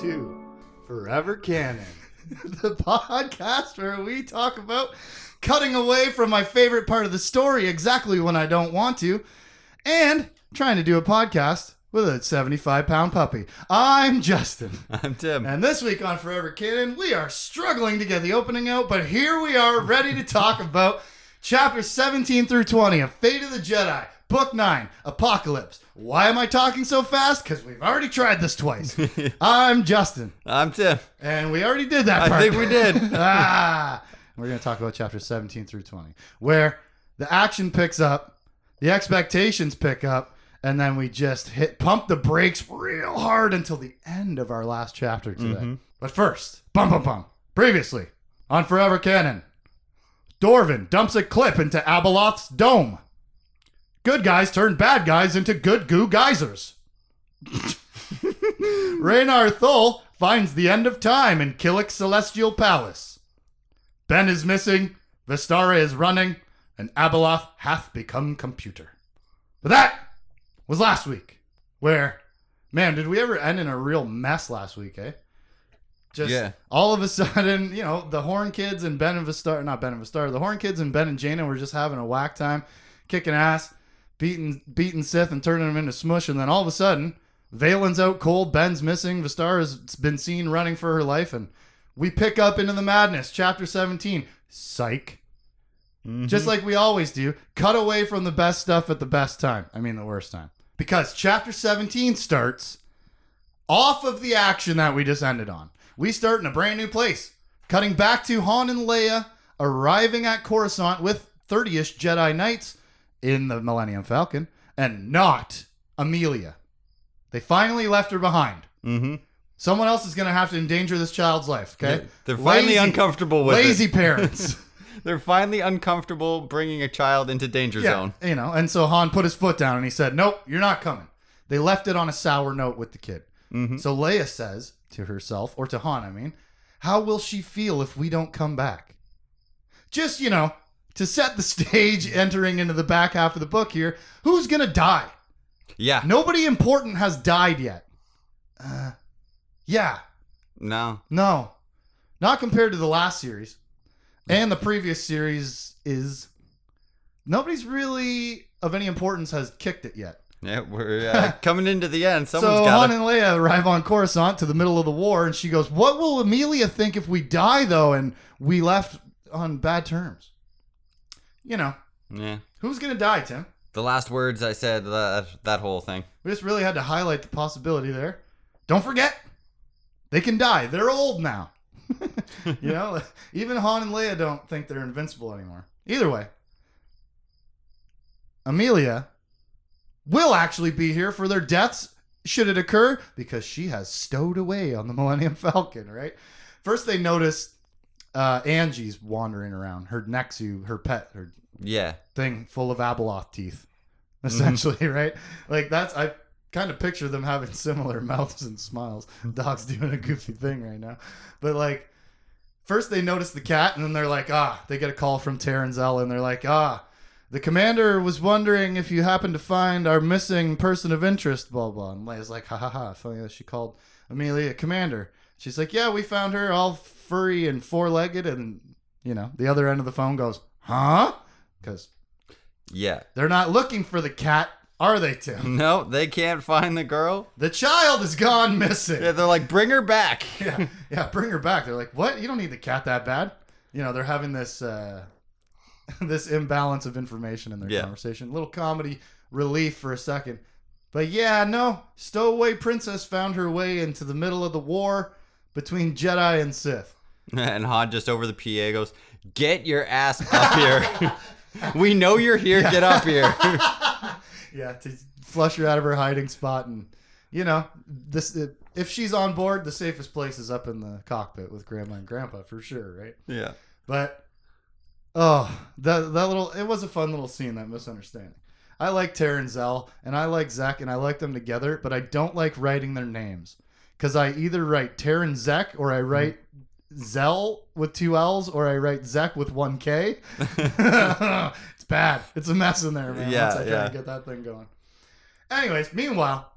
to Forever Canon, the podcast where we talk about cutting away from my favorite part of the story exactly when I don't want to, and trying to do a podcast with a 75 pound puppy. I'm Justin. I'm Tim. And this week on Forever Canon, we are struggling to get the opening out, but here we are ready to talk about chapters 17 through 20 of Fate of the Jedi, Book 9, Apocalypse. Why am I talking so fast? Because we've already tried this twice. I'm Justin, I'm Tim. and we already did that I part. think we did. ah, we're going to talk about chapters 17 through 20, where the action picks up, the expectations pick up, and then we just hit pump the brakes real hard until the end of our last chapter today. But first, bum bum bum. Previously on Forever Canon, Dorvin dumps a clip into Abeloth's dome. Good guys turn bad guys into good goo geysers. Raynar Thul finds the end of time in Killik's celestial palace. Ben is missing, Vestara is running, and Abeloth hath become computer. But that was last week, where, man, did we ever end in a real mess last week, eh? Just Yeah. all of a sudden, you know, the Horn Kids and Ben and Vistar, not Ben and Vistar, the Horn Kids and Ben and Jaina were just having a whack time, kicking ass, beating beating Sith and turning them into smush, and then all of a sudden, Valin's out cold, Ben's missing, Vestara's been seen running for her life, and we pick up into the madness, chapter 17. Psych. Mm-hmm. Just like we always do, cut away from the best stuff at the best time. I mean, the worst time. Because chapter 17 starts off of the action that we just ended on. We start in a brand new place, cutting back to Han and Leia arriving at Coruscant with 30ish Jedi Knights in the Millennium Falcon, and not Amelia. They finally left her behind. Mm-hmm. Someone else is going to have to endanger this child's life, okay? They're finally Lazy- uncomfortable with Lazy it. parents. They're finally uncomfortable bringing a child into danger zone. You know, and so Han put his foot down and he said, Nope, you're not coming. They left it on a sour note with the kid. Mm-hmm. So Leia says to herself, or to Han, I mean, how will she feel if we don't come back? Just, you know, to set the stage entering into the back half of the book here, who's going to die? Yeah. Nobody important has died yet. Uh, yeah, No. no. Not compared to the last series. And the previous series is nobody's really of any importance has kicked it yet. Yeah, we're uh, coming into the end. Someone's so got Han and Leia arrive on Coruscant to the middle of the war, and she goes, "What will Amelia think if we die though, and we left on bad terms?" You know, Yeah. who's gonna die, Tim? The last words I said, that, that whole thing. We just really had to highlight the possibility there. Don't forget, they can die. They're old now. you know, even Han and Leia don't think they're invincible anymore. Either way, Amelia will actually be here for their deaths should it occur because she has stowed away on the Millennium Falcon, right? First, they notice uh, Angie's wandering around, her Nexu, her pet, her Yeah. thing full of Abeloth teeth, essentially, right? Like that's I kind of picture them having similar mouths and smiles. Dog's doing a goofy thing right now, but like first they notice the cat, and then they're like, ah, they get a call from Taryn Zel, and they're like, ah. The commander was wondering if you happen to find our missing person of interest, blah blah. And Leia's like, ha ha ha. Funny that she called Amelia commander. She's like, yeah, we found her all furry and four legged, and you know, the other end of the phone goes, huh? Because Yeah. they're not looking for the cat, are they, Tim? No, they can't find the girl. The child is gone missing. Yeah, they're like, bring her back. Yeah, yeah, bring her back. They're like, what? You don't need the cat that bad. You know, they're having this uh, this imbalance of information in their Yeah. conversation. little comedy relief for a second. But yeah, no, stowaway princess found her way into the middle of the war between Jedi and Sith. And Han just over the PA goes, get your ass up here. we know you're here. Get up here. yeah, to flush her out of her hiding spot, and you know, this if she's on board, the safest place is up in the cockpit with Grandma and Grandpa for sure, right? yeah. But oh, that that little it was a fun little scene that misunderstanding. I like Taryn Zel and I like Zekk and I like them together, but I don't like writing their names because I either write Terran Zek or I write Zell with two L's or I write Zek with one K. it's bad. It's a mess in there, man. Yeah, once I try yeah. to get that thing going. Anyways, meanwhile,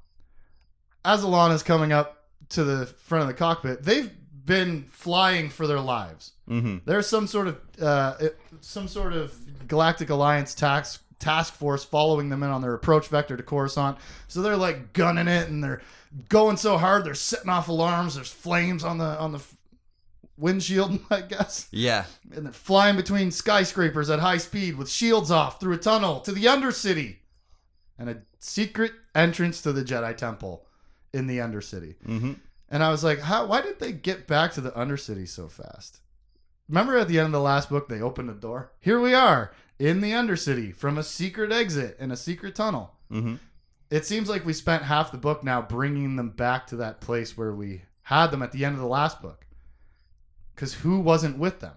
as Allana's coming up to the front of the cockpit. They've been flying for their lives. Mm-hmm. There's some sort of uh, some sort of Galactic Alliance task task force following them in on their approach vector to Coruscant. So they're like gunning it and they're going so hard they're setting off alarms. There's flames on the on the windshield, I guess, Yeah. and they're flying between skyscrapers at high speed with shields off through a tunnel to the Undercity and a secret entrance to the Jedi Temple in the Undercity. Mm-hmm. And I was like, how why did they get back to the Undercity so fast? Remember at the end of the last book they opened a door? Here we are in the Undercity from a secret exit in a secret tunnel. Mm-hmm. It seems like we spent half the book now bringing them back to that place where we had them at the end of the last book. Cuz who wasn't with them?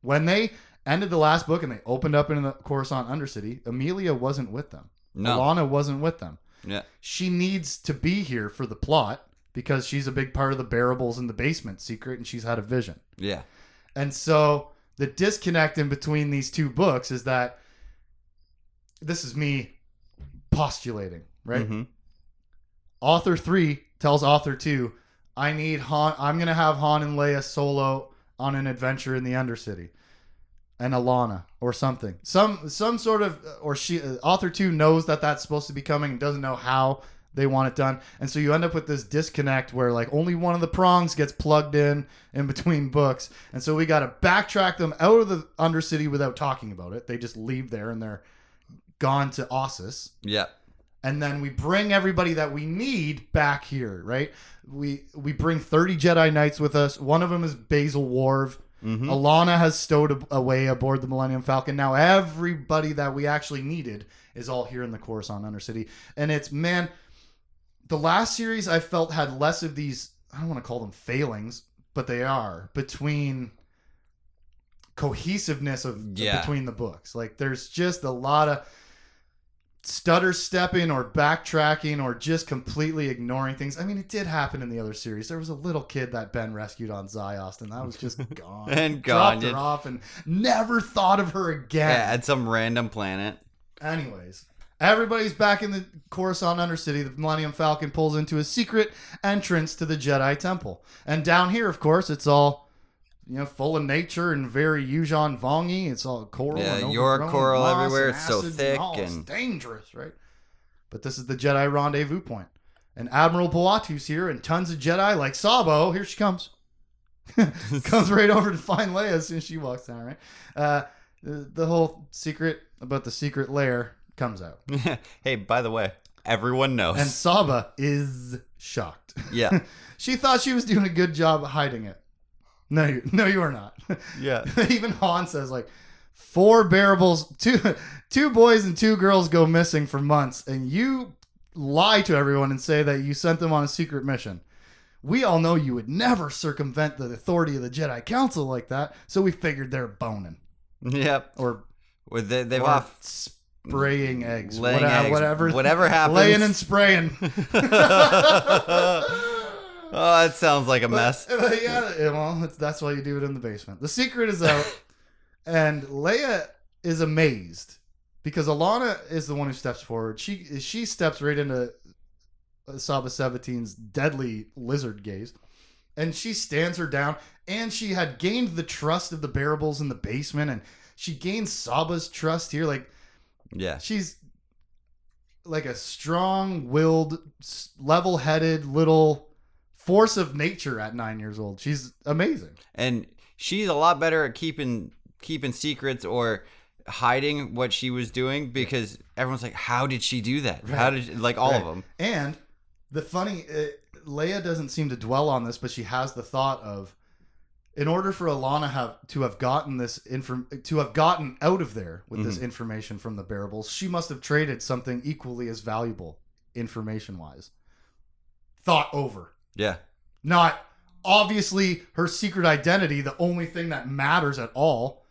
When they ended the last book and they opened up into the Coruscant Undercity, Amelia wasn't with them. No. Allana wasn't with them Yeah. she needs to be here for the plot because she's a big part of the Barabels in the basement secret and she's had a vision. Yeah. And so the disconnect in between these two books is that this is me postulating, right? Mm-hmm. Author 3 tells author 2, I need Han I'm going to have Han and Leia solo on an adventure in the Undercity. And Allana or something. Some some sort of or she uh, author 2 knows that that's supposed to be coming and doesn't know how they want it done. And so you end up with this disconnect where like only one of the prongs gets plugged in in between books. And so we got to backtrack them out of the Undercity without talking about it. They just leave there and they're gone to Ossus Yeah. and then we bring everybody that we need back here, right? We we bring 30 Jedi Knights with us. One of them is Bazel Warv. Mm-hmm. Allana has stowed away aboard the Millennium Falcon. Now everybody that we actually needed is all here in the Coruscant Undercity. And it's man, the last series I felt had less of these, I don't want to call them failings, but they are between cohesiveness of Yeah. between the books. Like there's just a lot of stutter stepping or backtracking or just completely ignoring things. I mean, it did happen in the other series. There was a little kid that Ben rescued on Ziost, and that was just gone. And Dropped her off and never thought of her again. Yeah. At some random planet. Anyways, everybody's back in the Coruscant Undercity. The Millennium Falcon pulls into a secret entrance to the Jedi Temple. And down here, of course, it's all you know, full of nature and very Yuuzhan Vongy. It's all coral. Yeah, and your coral everywhere. It's so thick. It's and- dangerous, right? But this is the Jedi rendezvous point. And Admiral Bwua'tu's here, and tons of Jedi like Saba. Here she comes. comes right over to find Leia as soon as she walks down, right? Uh, the, the whole secret about the secret lair comes out. hey, by the way, everyone knows. And Saba is shocked. yeah. she thought she was doing a good job hiding it. No, you, no, you are not. Yeah. Even Han says like four Barabels, two two boys and two girls go missing for months, and you lie to everyone and say that you sent them on a secret mission. We all know you would never circumvent the authority of the Jedi Council like that, so we figured they're boning Yep. or, Well, they, they've or off spraying eggs, laying whatever, eggs. whatever, Whatever happens. laying and spraying. oh, that sounds like a mess. But, but yeah, well, it's, that's why you do it in the basement. The secret is out, and Leia is amazed because Allana is the one who steps forward. She she steps right into Saba Sebatyne's deadly lizard gaze, and she stands her down. And she had gained the trust of the Barabels in the basement, and she gains Saba's trust here. Like Yeah. she's like a strong-willed, level-headed little force of nature at nine years old. She's amazing. And she's a lot better at keeping keeping secrets or hiding what she was doing because everyone's like, "How did she do that? How did she, like all of them?" And the funny, uh, Leia doesn't seem to dwell on this, but she has the thought of, in order for Allana have to have gotten this inform to have gotten out of there with this mhm. information from the Barabels, she must have traded something equally as valuable, information wise. Thought over. Yeah. Not obviously her secret identity, the only thing that matters at all.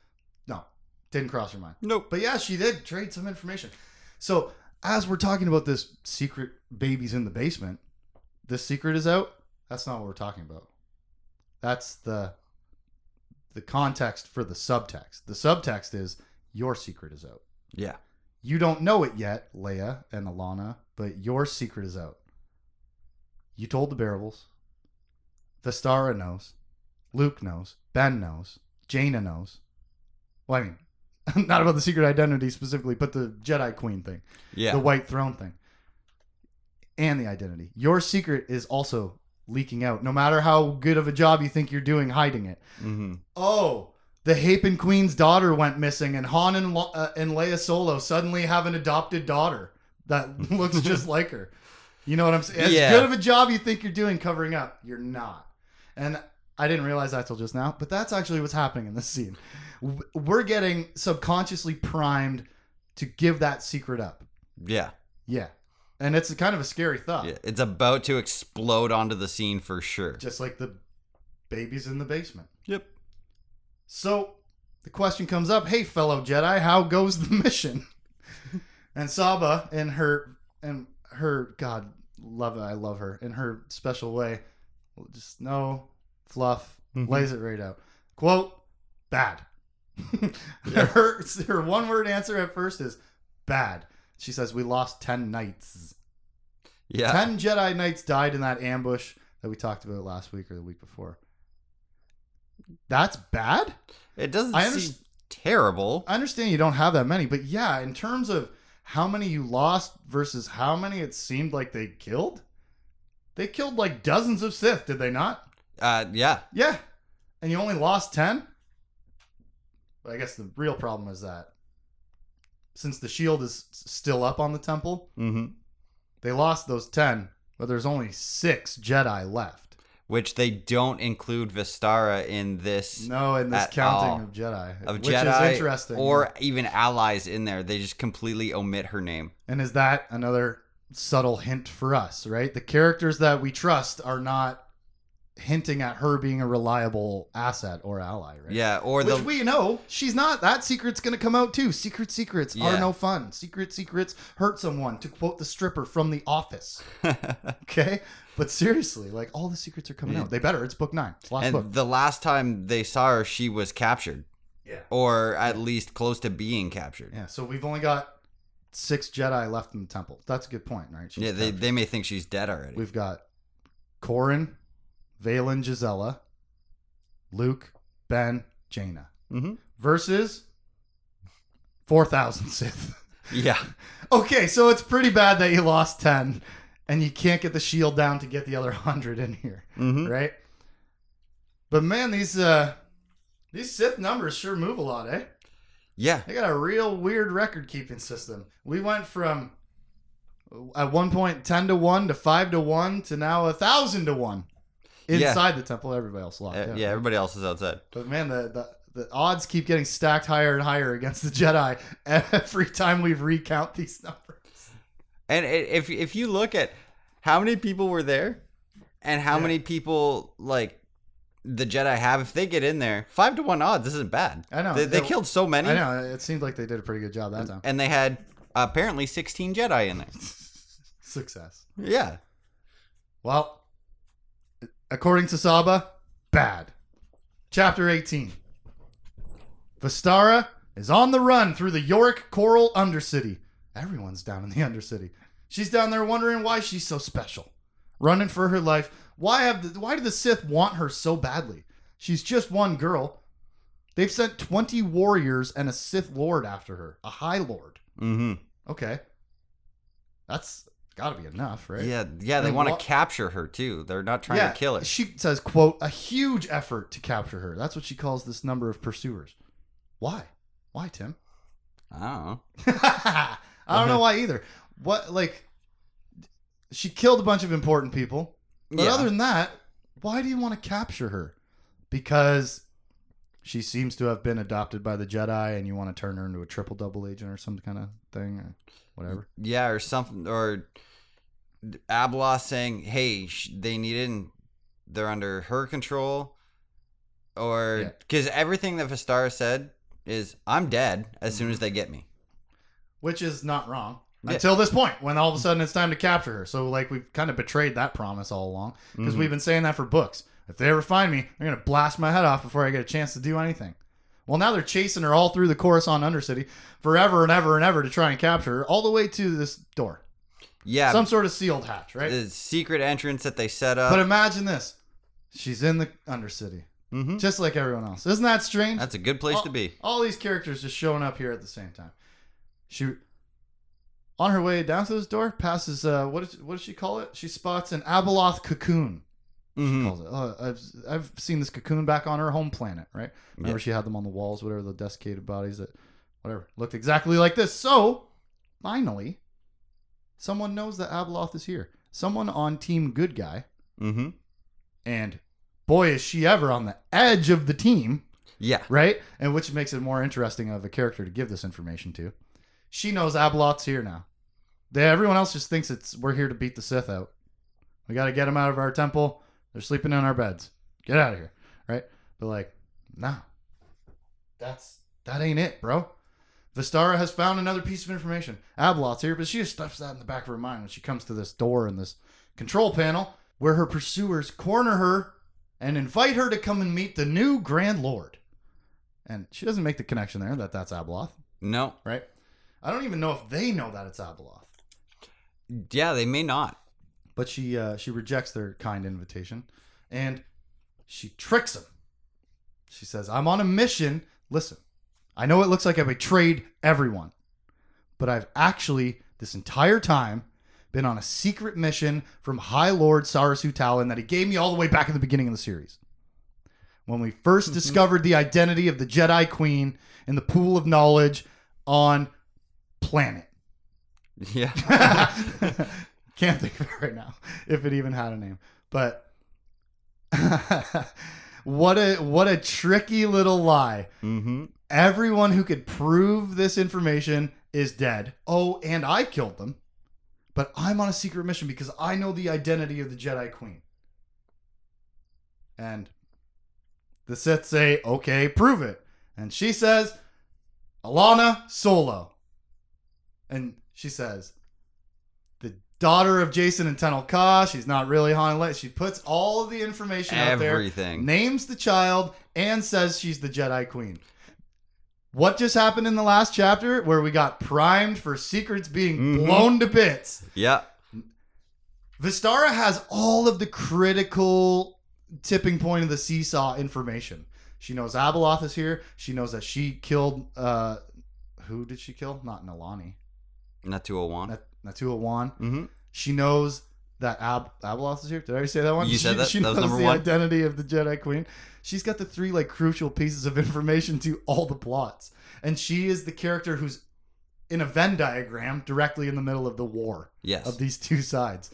No, didn't cross her mind. Nope. But yeah, she did trade some information. So as we're talking about this secret babies in the basement, this secret is out. That's not what we're talking about. That's the the context for the subtext. The subtext is your secret is out. Yeah. You don't know it yet, Leia and Allana, but your secret is out. You told the Barabels. Vestara knows. Luke knows. Ben knows. Jaina knows. Well, I mean, not about the secret identity specifically, but the Jedi Queen thing, Yeah. the White Throne thing, and the identity. Your secret is also leaking out, no matter how good of a job you think you're doing hiding it. hmm Oh, the Hapan Queen's daughter went missing, and Han and, Lo- uh, and Leia Solo suddenly have an adopted daughter that looks just like her. You know what I'm saying? As Yeah. good of a job you think you're doing covering up, you're not. And I didn't realize that till just now, but that's actually what's happening in this scene. We're getting subconsciously primed to give that secret up. Yeah. Yeah. And it's a kind of a scary thought. Yeah. It's about to explode onto the scene for sure. Just like the babies in the basement. Yep. So the question comes up, hey fellow Jedi, how goes the mission? and Saba in her and her God love it, I love her in her special way. Just no fluff, Mhm. lays it right out. Quote, bad. her her one word answer at first is bad. She says we lost ten knights. Yeah. Ten Jedi Knights died in that ambush that we talked about last week or the week before. That's bad? It doesn't I seem terrible. I understand you don't have that many, but yeah, in terms of how many you lost versus how many it seemed like they killed, they killed like dozens of Sith, did they not? Uh, yeah. Yeah. And you only lost 10? I guess the real problem is that since the shield is still up on the temple, hmm they lost those 10, but there's only six Jedi left. Which they don't include Vestara in this No, in this counting all. of Jedi, of which Jedi is interesting. or even allies in there. They just completely omit her name. And is that another subtle hint for us, right? The characters that we trust are not hinting at her being a reliable asset or ally, right? Yeah, or Which the we know she's not. That secret's to come out too. Secret secrets are no fun. Secret secrets hurt someone, to quote the stripper from The Office. Okay? But seriously, like all the secrets are coming Yeah. out. They better. It's book nine. It's last and book. the last time they saw her, she was captured, Yeah. or at least close to being captured. Yeah. So we've only got six Jedi left in the temple. That's a good point, right? She's Yeah, they, captured. they may think she's dead already. We've got Corin, Valin, Jysella, Luke, Ben, Jaina hmm versus 4,000 Sith. Yeah, okay, so it's pretty bad that you lost 10 and you can't get the shield down to get the other 100 in here, hmm right? But man, these uh these Sith numbers sure move a lot, eh? yeah, They got a real weird record keeping system. We went from at one point 10 to 1 to 5 to 1 to now a 1,000 to 1 Yeah. inside the temple. Everybody else locked Uh, yeah. Everybody else is outside. But man, the, the, the odds keep getting stacked higher and higher against the Jedi every time we recount these numbers. And if if you look at how many people were there, and how Yeah. many people like the Jedi have, if they get in there, five to one odds. This isn't bad. I know. They, they They- killed so many, I know. It seemed like they did a pretty good job that time. and they had apparently sixteen Jedi in there. Success. Yeah. Well, according to Saba, bad. Chapter 18. Vestara is on the run through the Yorik Coral Undercity. Everyone's down in the Undercity. She's down there wondering why she's so special. Running for her life. Why have the, why do the Sith want her so badly? She's just one girl. They've sent 20 warriors and a Sith Lord after her. A High Lord. Mm-hmm. Okay. That's got to be enough, right? Yeah, yeah. They want to what- capture her too. They're not trying to kill her. She says, quote, a huge effort to capture her. That's what she calls this number of pursuers. Why? Why, Tim? I don't know. I don't know why either. What like she killed a bunch of important people. But Yeah. other than that, why do you want to capture her? Because she seems to have been adopted by the Jedi and you want to turn her into a triple double agent or some kind of thing or whatever. Yeah, or something, or Abla saying, "Hey, sh- they need in, they're under her control," or because everything that Vestara said is, "I'm dead as soon Mm-hmm. as they get me." Which is not wrong. Until this point, when all of a sudden it's time to capture her. So, like, we've kind of betrayed that promise all along. because Mhm. we've been saying that for books. If they ever find me, they're gonna blast my head off before I get a chance to do anything. Well, now they're chasing her all through the Coruscant Undercity forever and ever and ever to try and capture her, all the way to this door. Yeah, Some sort of sealed hatch, right? the secret entrance that they set up. but imagine this: she's in the Undercity, Mhm. just like everyone else. Isn't that strange? That's a good place to be. All these characters just showing up here at the same time. She, on her way down to this door, passes. Uh, what is what does she call it? She spots an Abeloth cocoon. She Mhm. calls it. Uh, I've I've seen this cocoon back on her home planet. Right? Remember, Yeah. she had them on the walls, whatever the desiccated bodies that, whatever, looked exactly like this. So, finally, someone knows that Abeloth is here. Someone on Team Good Guy, Mhm. and boy, is she ever on the edge of the team Yeah. right? And which makes it more interesting of a character to give this information to. She knows Abeloth's here now. They, everyone else just thinks it's we're here to beat the Sith out. We got to get them out of our temple. They're sleeping in our beds. Get out of here, right? But like, nah, that's that ain't it, bro. Vestara has found another piece of information. Abeloth's here, but she just stuffs that in the back of her mind when she comes to this door in this control panel where her pursuers corner her and invite her to come and meet the new Grand Lord. And she doesn't make the connection there that that's Abeloth, No. right? I don't even know if they know that it's Abeloth. Yeah, they may not. But she uh, she rejects their kind invitation, and she tricks him. She says, "I'm on a mission. Listen, I know it looks like I betrayed everyone, but I've actually this entire time been on a secret mission from High Lord Sarasu Taalon that he gave me all the way back in the beginning of the series. When we first discovered the identity of the Jedi Queen in the pool of knowledge on planet." Yeah. Can't think of it right now, if it even had a name. But what a what a tricky little lie. mm-hmm. Everyone who could prove this information is dead. Oh, and I killed them. But I'm on a secret mission because I know the identity of the Jedi Queen. And the Sith say, okay, prove it. And she says, Allana Solo. And she says, daughter of Jacen and Tenel Ka. She's not really Han Le- She puts all of the information out there Everything. names the child, and says she's the Jedi Queen. What just happened in the last chapter where we got primed for secrets being Mhm. blown to bits? Yeah. Vestara has all of the critical tipping point of the seesaw information. She knows Abeloth is here. She knows that she killed. Uh, who did she kill? Not Nalani. Not 201. Nat- Natua Wan. Mm-hmm. She knows that Ab- Abeloth is here. Did I already say that one? You said she, that. She That was knows the one. identity of the Jedi Queen. She's got the three like crucial pieces of information to all the plots, and she is the character who's in a Venn diagram directly in the middle of the war Yes. of these two sides.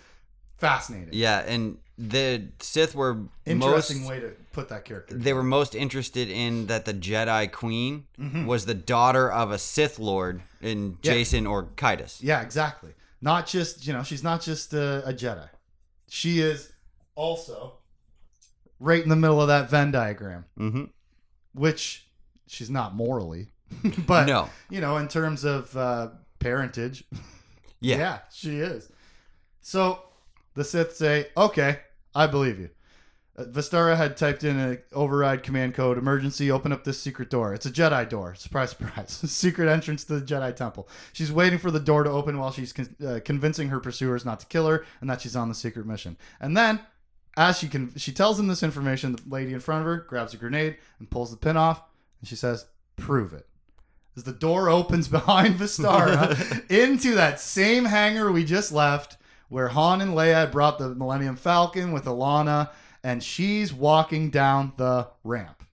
Fascinating. yeah, and the Sith were Interesting most way to put that character. they were most interested in that the Jedi Queen Mhm. was the daughter of a Sith Lord in Yeah. Jacen or Caedus. Yeah, exactly. Not just you know, she's not just a, a Jedi. She is also right in the middle of that Venn diagram. Mm-hmm. which she's not morally, but no. you know, in terms of uh, parentage, Yeah. she is. So the Sith say, "Okay, I believe you." Uh, Vestara had typed in an override command code: "Emergency, open up this secret door." It's a Jedi door. Surprise, surprise! secret entrance to the Jedi temple. She's waiting for the door to open while she's con- uh, convincing her pursuers not to kill her and that she's on the secret mission. And then, as she can, she tells them this information. The lady in front of her grabs a grenade and pulls the pin off, and she says, "Prove it." As the door opens behind Vestara into that same hangar we just left, where Han and Leia had brought the Millennium Falcon with Allana, and she's walking down the ramp.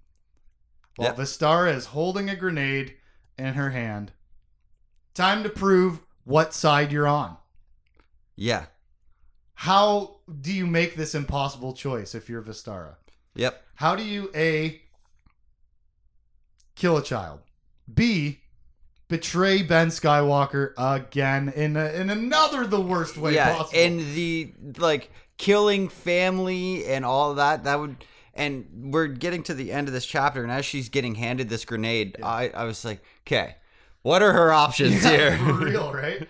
While Yep. Vestara is holding a grenade in her hand. Time to prove what side you're on. Yeah. How do you make this impossible choice if you're Vestara? Yep. How do you A kill a child? B betray Ben Skywalker again in a, in another the worst way yeah, possible. and the like killing family and all that that would and we're getting to the end of this chapter and as she's getting handed this grenade I, I was like okay what are her options Yeah, here for real, right?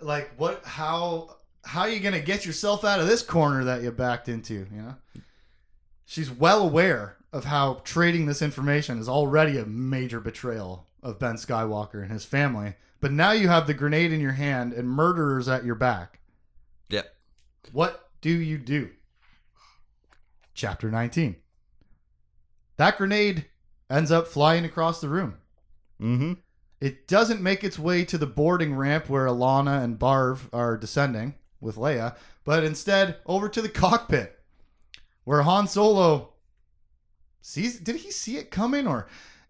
Like what how how are you gonna get yourself out of this corner that you backed into, you know? She's well aware of how trading this information is already a major betrayal of Ben Skywalker and his family. But now you have the grenade in your hand and murderers at your back. Yep. What do you do? Chapter 19. That grenade ends up flying across the room. Mm-hmm. It doesn't make its way to the boarding ramp where Allana and Barv are descending with Leia, but instead over to the cockpit where Han Solo sees. Did he see it coming or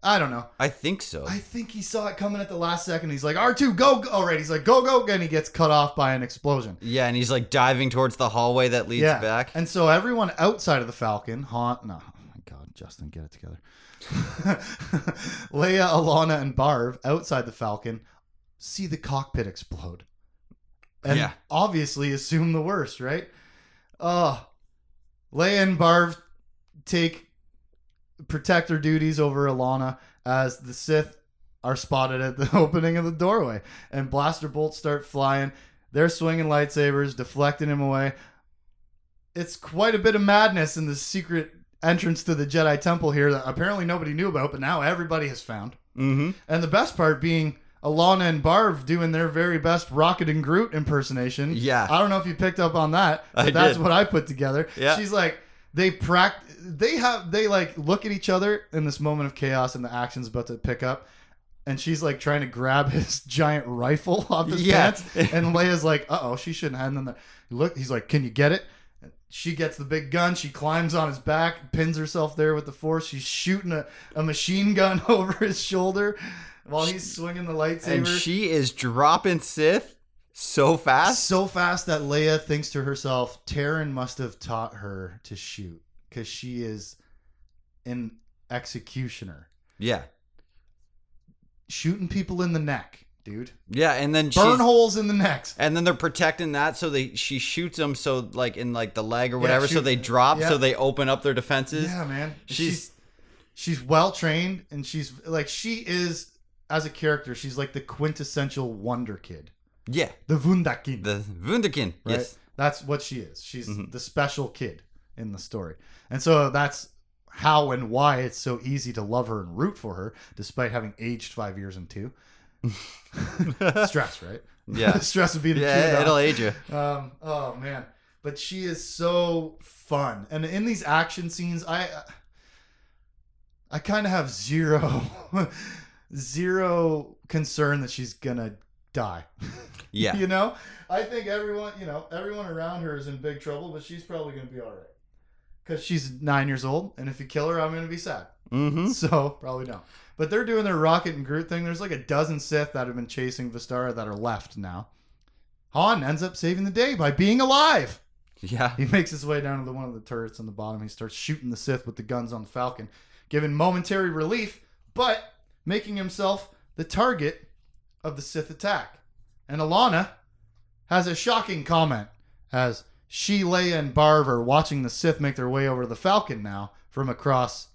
I don't know. I think so. I think he saw it coming at the last second. He's like, R2, go, go. All right. He's like, go, go. And he gets cut off by an explosion. yeah, and he's like diving towards the hallway that leads yeah. back. And so everyone outside of the Falcon, Han, no, oh my God, Justin, get it together. Leia, Allana, and Barv outside the Falcon see the cockpit explode. And Yeah. obviously assume the worst, right? Uh, Leia and Barv take protector duties over Allana as the Sith are spotted at the opening of the doorway. And blaster bolts start flying. They're swinging lightsabers, deflecting him away. It's quite a bit of madness in the secret entrance to the Jedi Temple here that apparently nobody knew about, but now everybody has found. Mm-hmm. And the best part being Allana and Barv doing their very best Rocket and Groot impersonation. Yeah. I don't know if you picked up on that, but I that's did. what I put together. Yeah. She's like, they pract they have they like look at each other in this moment of chaos and the action's about to pick up. And she's like trying to grab his giant rifle off his Yeah. pants. And Leia's like, uh oh, she shouldn't have. Then the, look, he's like, can you get it? She gets the big gun. She climbs on his back, pins herself there with the force. She's shooting a, a machine gun over his shoulder while he's swinging the lightsaber. And she is dropping Sith so fast. so fast that Leia thinks to herself, Taryn must have taught her to shoot because she is an executioner. Yeah. Shooting people in the neck, dude. Yeah, and then Burn holes in the necks. and then they're protecting that so they she shoots them so like in like the leg or whatever so shoot- they drop yeah. so they open up their defenses. Yeah, man. She's- She's she's well trained and she's like she is as a character, she's like the quintessential wonder kid. Yeah. The Wunderkind. The Wunderkind. right? Yes. That's what she is. She's Mhm. the special kid in the story. And so that's how and why it's so easy to love her and root for her, despite having aged five years and two. Stress, right? Yeah. Stress of being a kid. Yeah, huh? it'll age you. Um, oh man, but she is so fun, and in these action scenes, I I kind of have zero zero concern that she's gonna die. Yeah. you know, I think everyone, you know, everyone around her is in big trouble, but she's probably gonna be all right because she's nine years old, and if you kill her, I'm gonna be sad. Mm-hmm. So probably not. But they're doing their Rocket and Groot thing. There's like a dozen Sith that have been chasing Vestara that are left now. Han ends up saving the day by being alive. Yeah. He makes his way down to the, one of the turrets on the bottom. He starts shooting the Sith with the guns on the Falcon, giving momentary relief, but making himself the target of the Sith attack. And Allana has a shocking comment as she, Leia, and Barv are watching the Sith make their way over to the Falcon now from across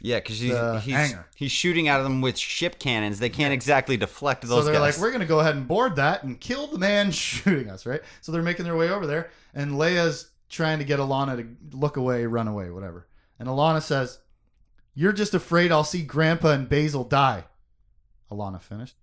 Yeah, because he's The he's, hangar. he's shooting at them with ship cannons. They can't exactly deflect those. So they're guys. like, we're gonna go ahead and board that and kill the man shooting us, right? So they're making their way over there, and Leia's trying to get Allana to look away, run away, whatever. And Allana says, "You're just afraid I'll see Grandpa and Bazel die." Allana finished,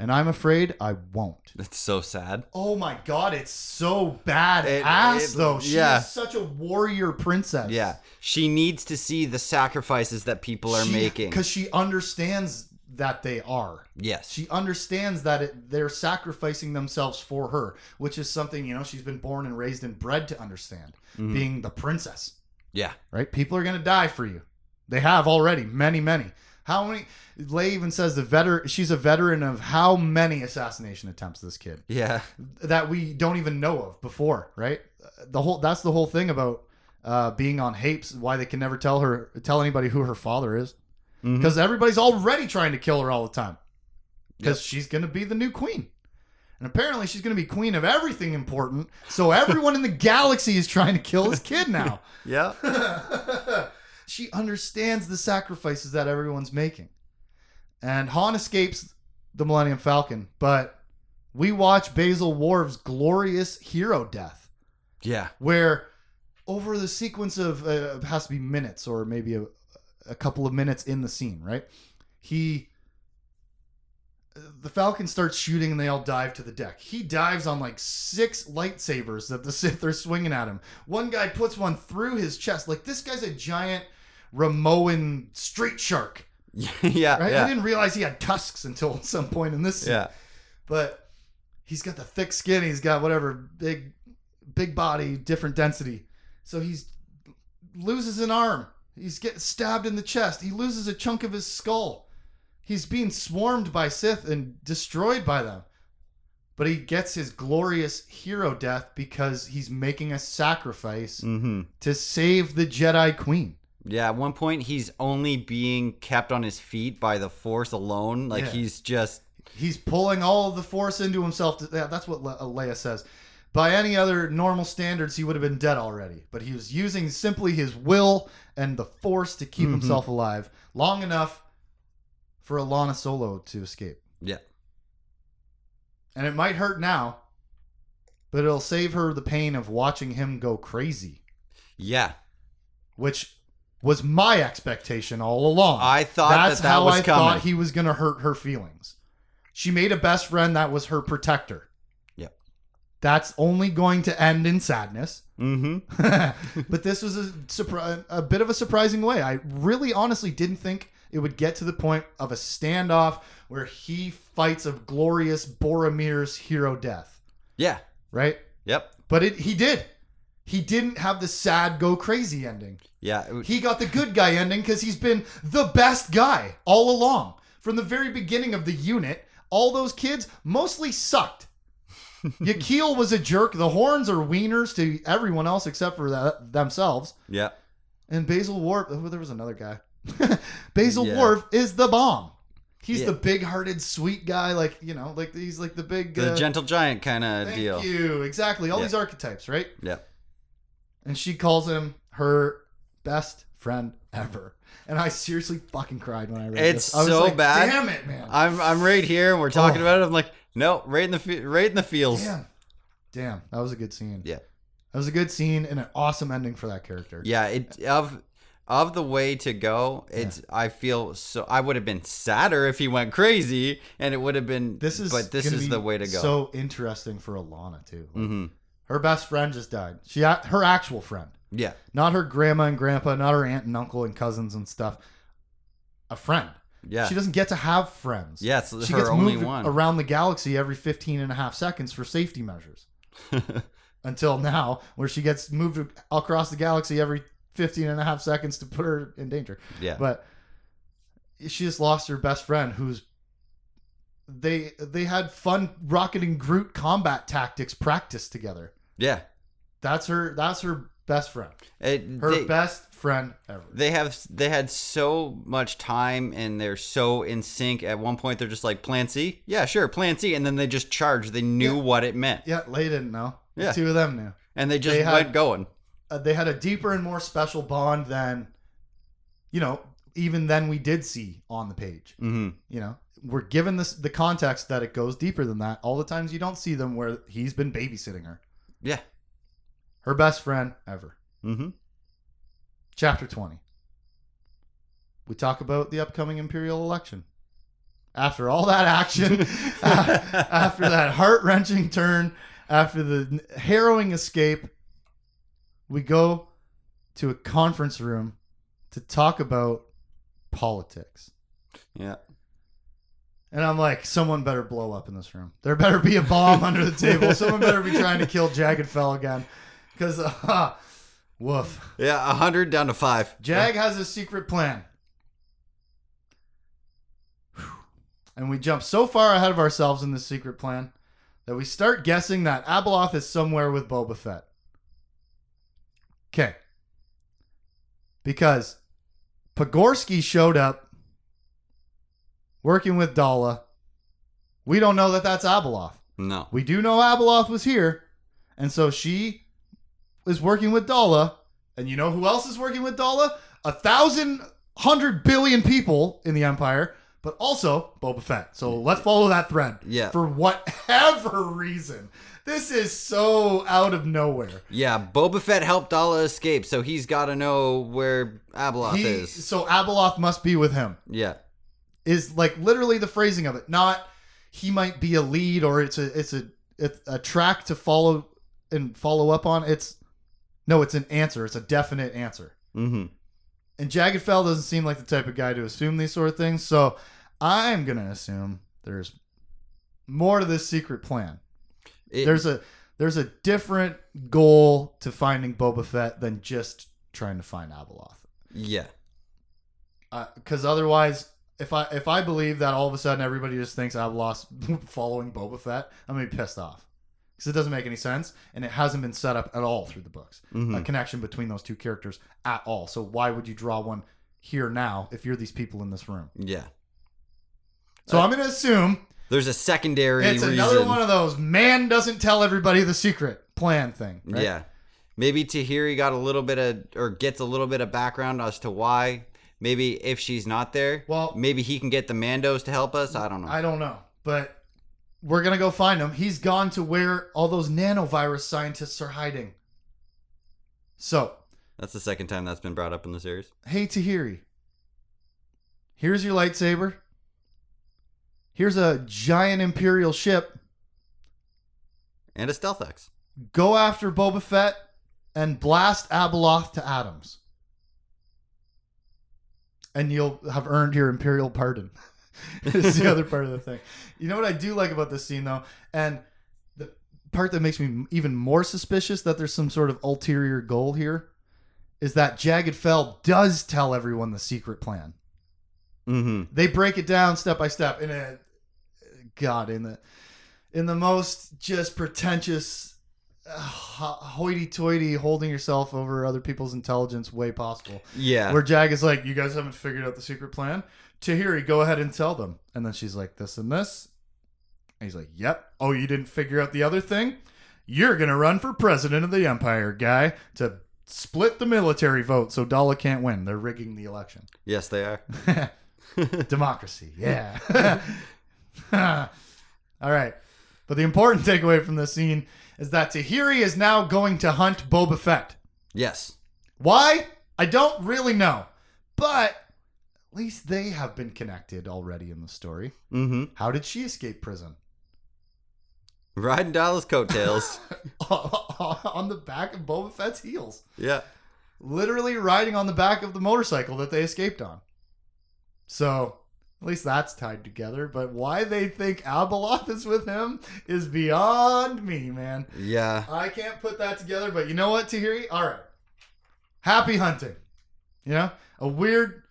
and I'm afraid I won't. That's so sad. Oh my god, it's so bad It- ass it- though. She yeah. is such a warrior princess. Yeah, she needs to see the sacrifices that people are making. because she understands that they are. Yes. She understands that it, they're sacrificing themselves for her, which is something, you know, she's been born and raised and bred to understand, Mhm. being the princess, yeah. right? People are going to die for you. They have already, many, many. How many? Lay even says the veteran. She's a veteran of how many assassination attempts this kid Yeah. that we don't even know of before, right? The whole that's the whole thing about uh, being on Hapes. Why they can never tell her, tell anybody who her father is, because everybody's already trying to kill her all the time, because she's gonna be the new queen, and apparently she's gonna be queen of everything important. So everyone in the galaxy is trying to kill this kid now. Yeah. she understands the sacrifices that everyone's making. And Han escapes the Millennium Falcon, but we watch Bazel Warv's glorious hero death, Yeah. where over the sequence of uh, it has to be minutes or maybe a, a couple of minutes in the scene, right? He the Falcon starts shooting and they all dive to the deck. He dives on like six lightsabers that the Sith are swinging at him. One guy puts one through his chest. Like this guy's a giant Ramoan street shark. yeah, Right? I didn't realize he had tusks until some point in this scene. yeah, But he's got the thick skin. He's got whatever big, big body, different density. So he's loses an arm. He's getting stabbed in the chest. He loses a chunk of his skull. He's being swarmed by Sith and destroyed by them. But he gets his glorious hero death because he's making a sacrifice mm-hmm. to save the Jedi Queen. Yeah, at one point he's only being kept on his feet by the force alone. Like Yeah. he's just He's pulling all of the force into himself. To, yeah, that's what Le- uh, Leia says. By any other normal standards, he would have been dead already. But he was using simply his will and the force to keep Mhm. himself alive long enough for Allana Solo to escape. yeah. And it might hurt now, but it'll save her the pain of watching him go crazy, Yeah. which was my expectation all along. I thought That's that that how was I coming. thought he was going to hurt her feelings. She made a best friend that was her protector. Yep. That's only going to end in sadness. mm-hmm. but this was a surpri- a bit of a surprising way. I really honestly didn't think it would get to the point of a standoff where he fights a glorious Boromir's hero death, Yeah. right? Yep. But it he did. He didn't have the sad go crazy ending. Yeah. He got the good guy ending because he's been the best guy all along. From the very beginning of the unit, all those kids mostly sucked. Yaqeel was a jerk. The horns are wieners to everyone else except for that, themselves. yeah. And Bazel Warv, oh, there was another guy. Bazel Yeah. Warv is the bomb. He's Yeah. the big-hearted, sweet guy. Like you know, like he's like the big. The uh, gentle giant kind of thank deal. you. Exactly. All Yeah. these archetypes, right? Yeah. And she calls him her best friend ever. And I seriously fucking cried when I read It's this. I was so like, bad. Damn it, man. I'm I'm right here and we're talking Oh. about it. I'm like, no, right in the right in the feels. Damn. Damn. That was a good scene. Yeah. That was a good scene and an awesome ending for that character. Yeah, it of of the way to go. It's I feel so. I would have been sadder if he went crazy, and it would have been. This is but this is the way to go. So interesting for Allana too. Like, hmm Her best friend just died. She her actual friend. Yeah, Not her grandma and grandpa, not her aunt and uncle and cousins and stuff. A friend. yeah, She doesn't get to have friends. yeah. It's she her gets only moved one. around the galaxy every 15 and a half seconds for safety measures until now where she gets moved across the galaxy every 15 and a half seconds to put her in danger yeah, but she just lost her best friend who's they they had fun rocketing groot combat tactics practice together yeah. that's her that's her best friend It, her they, best friend ever they have they had so much time and they're so in sync. At one point, they're just like Plan C. Yeah, sure, Plan C, and then they just charged. They knew Yeah. what it meant, yeah lay didn't know the Yeah. two of them knew and they just They had- went going. uh, they had a deeper and more special bond than you know even then we did see on the page hmm you know we're given this the context that it goes deeper than that all the times you don't see them where he's been babysitting her Yeah. her best friend ever. Hmm chapter 20 we talk about the upcoming imperial election. After all that action after that heart-wrenching turn after the harrowing escape we go to a conference room to talk about politics. Yeah. And i'm like someone better blow up in this room there better be a bomb under the table someone better be trying to kill Jagged Fel again because uh, woof Yeah. A hundred down to five. Jag has a secret plan. And we jump so far ahead of ourselves in this secret plan that we start guessing that Abeloth is somewhere with Boba Fett. Okay. Because Pogorski showed up working with Daala. We don't know that that's Abeloth. No. We do know Abeloth was here, and so she is working with Daala. And you know who else is working with Daala? A thousand, hundred billion people in the Empire, but also Boba Fett. So let's follow that thread. Yeah. For whatever reason, this is so out of nowhere. Yeah, Boba Fett helped Daala escape, so he's got to know where Abeloth He, is. so Abeloth must be with him. Yeah, Is like literally the phrasing of it, not he might be a lead or it's a it's a it's a track to follow and follow up on. It's no, it's an answer. It's a definite answer. Mm-hmm. And Jagged Fel doesn't seem like the type of guy to assume these sort of things. So I'm gonna assume there's more to this secret plan. It, There's a there's a different goal to finding Boba Fett than just trying to find Abeloth. yeah. Because otherwise, if I if I believe that all of a sudden everybody just thinks Abeloth's following Boba Fett, I'm gonna be pissed off because it doesn't make any sense and it hasn't been set up at all through the books. Mhm. A connection between those two characters at all. So why would you draw one here now if you're these people in this room? Yeah. So Uh, I'm gonna assume There's a secondary it's reason. another one of those man doesn't tell everybody the secret plan thing. right? Yeah. Maybe Tahiri got a little bit of, or gets a little bit of background as to why. Maybe if she's not there, Well- maybe he can get the Mandos to help us. I don't know. I don't know, but we're gonna go find him. He's gone to where all those nanovirus scientists are hiding. So, That's the second time that's been brought up in the series. hey Tahiri, here's your lightsaber. Here's a giant Imperial ship. And a Stealth X. Go after Boba Fett and blast Abeloth to atoms. And you'll have earned your Imperial pardon. is the other part of the thing. You know what I do like about this scene though, and the part that makes me even more suspicious that there's some sort of ulterior goal here is that Jagged Fel does tell everyone the secret plan. Mm-hmm. They break it down step by step in a God in the in the most just pretentious, hoity-toity, holding yourself over other people's intelligence way possible. Yeah. Where Jag is like, "You guys haven't figured out the secret plan." Tahiri, go ahead and tell them. And then she's like, "This and this." And he's like, "Yep. Oh, you didn't figure out the other thing? You're gonna run for president of the Empire, guy, to split the military vote so Daala can't win. They're rigging the election." yes, they are. Democracy, yeah. All right. But the important takeaway from this scene is that Tahiri is now going to hunt Boba Fett. Yes. Why? I don't really know. But at least they have been connected already in the story. Mm-hmm. How did she escape prison? Riding Daala's coattails. on the back of Boba Fett's heels. yeah. Literally riding on the back of the motorcycle that they escaped on. So, at least that's tied together. But why they think Abeloth is with him is beyond me, man. Yeah. I can't put that together, but you know what, Tahiri? All right. Happy hunting. You know, a weird,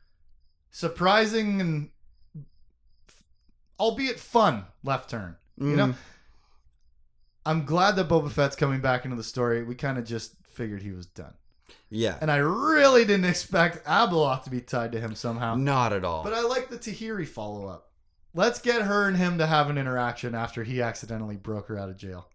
surprising, and albeit fun left turn. You know, Mhm. I'm glad that Boba Fett's coming back into the story. We kind of just figured he was done. Yeah. And I really didn't expect Abeloth to be tied to him somehow. Not at all. But I like the Tahiri follow up. Let's get her and him to have an interaction after he accidentally broke her out of jail.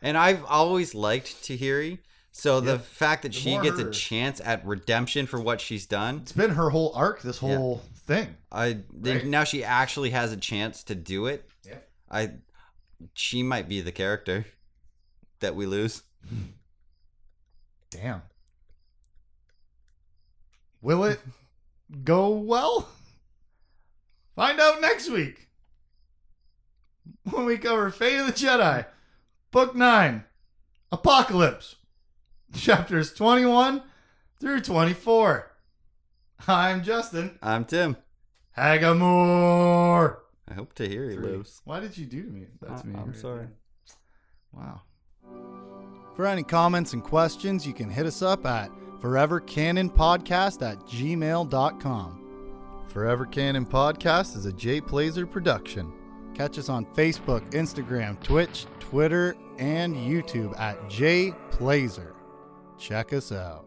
And I've always liked Tahiri. So the Yeah. fact that The she gets her- a chance at redemption for what she's done, It's been her whole arc, this whole thing. I think Right. now she actually has a chance to do it. Yeah. I she might be the character that we lose. Damn. Will it go well? Find out next week when we cover Fate of the Jedi, Book 9, Apocalypse, chapters 21 through 24. I'm Justin I'm Tim. Hagamore. I hope Tahiri lives. Why did you do to me? That's to me. I- I'm right sorry. there? Wow. For any comments and questions, you can hit us up at forevercanonpodcast at gmail.com. Forever Canon Podcast is a Jay Plazer production. Catch us on Facebook, Instagram, Twitch, Twitter, and YouTube at Jay Plazer. Check us out.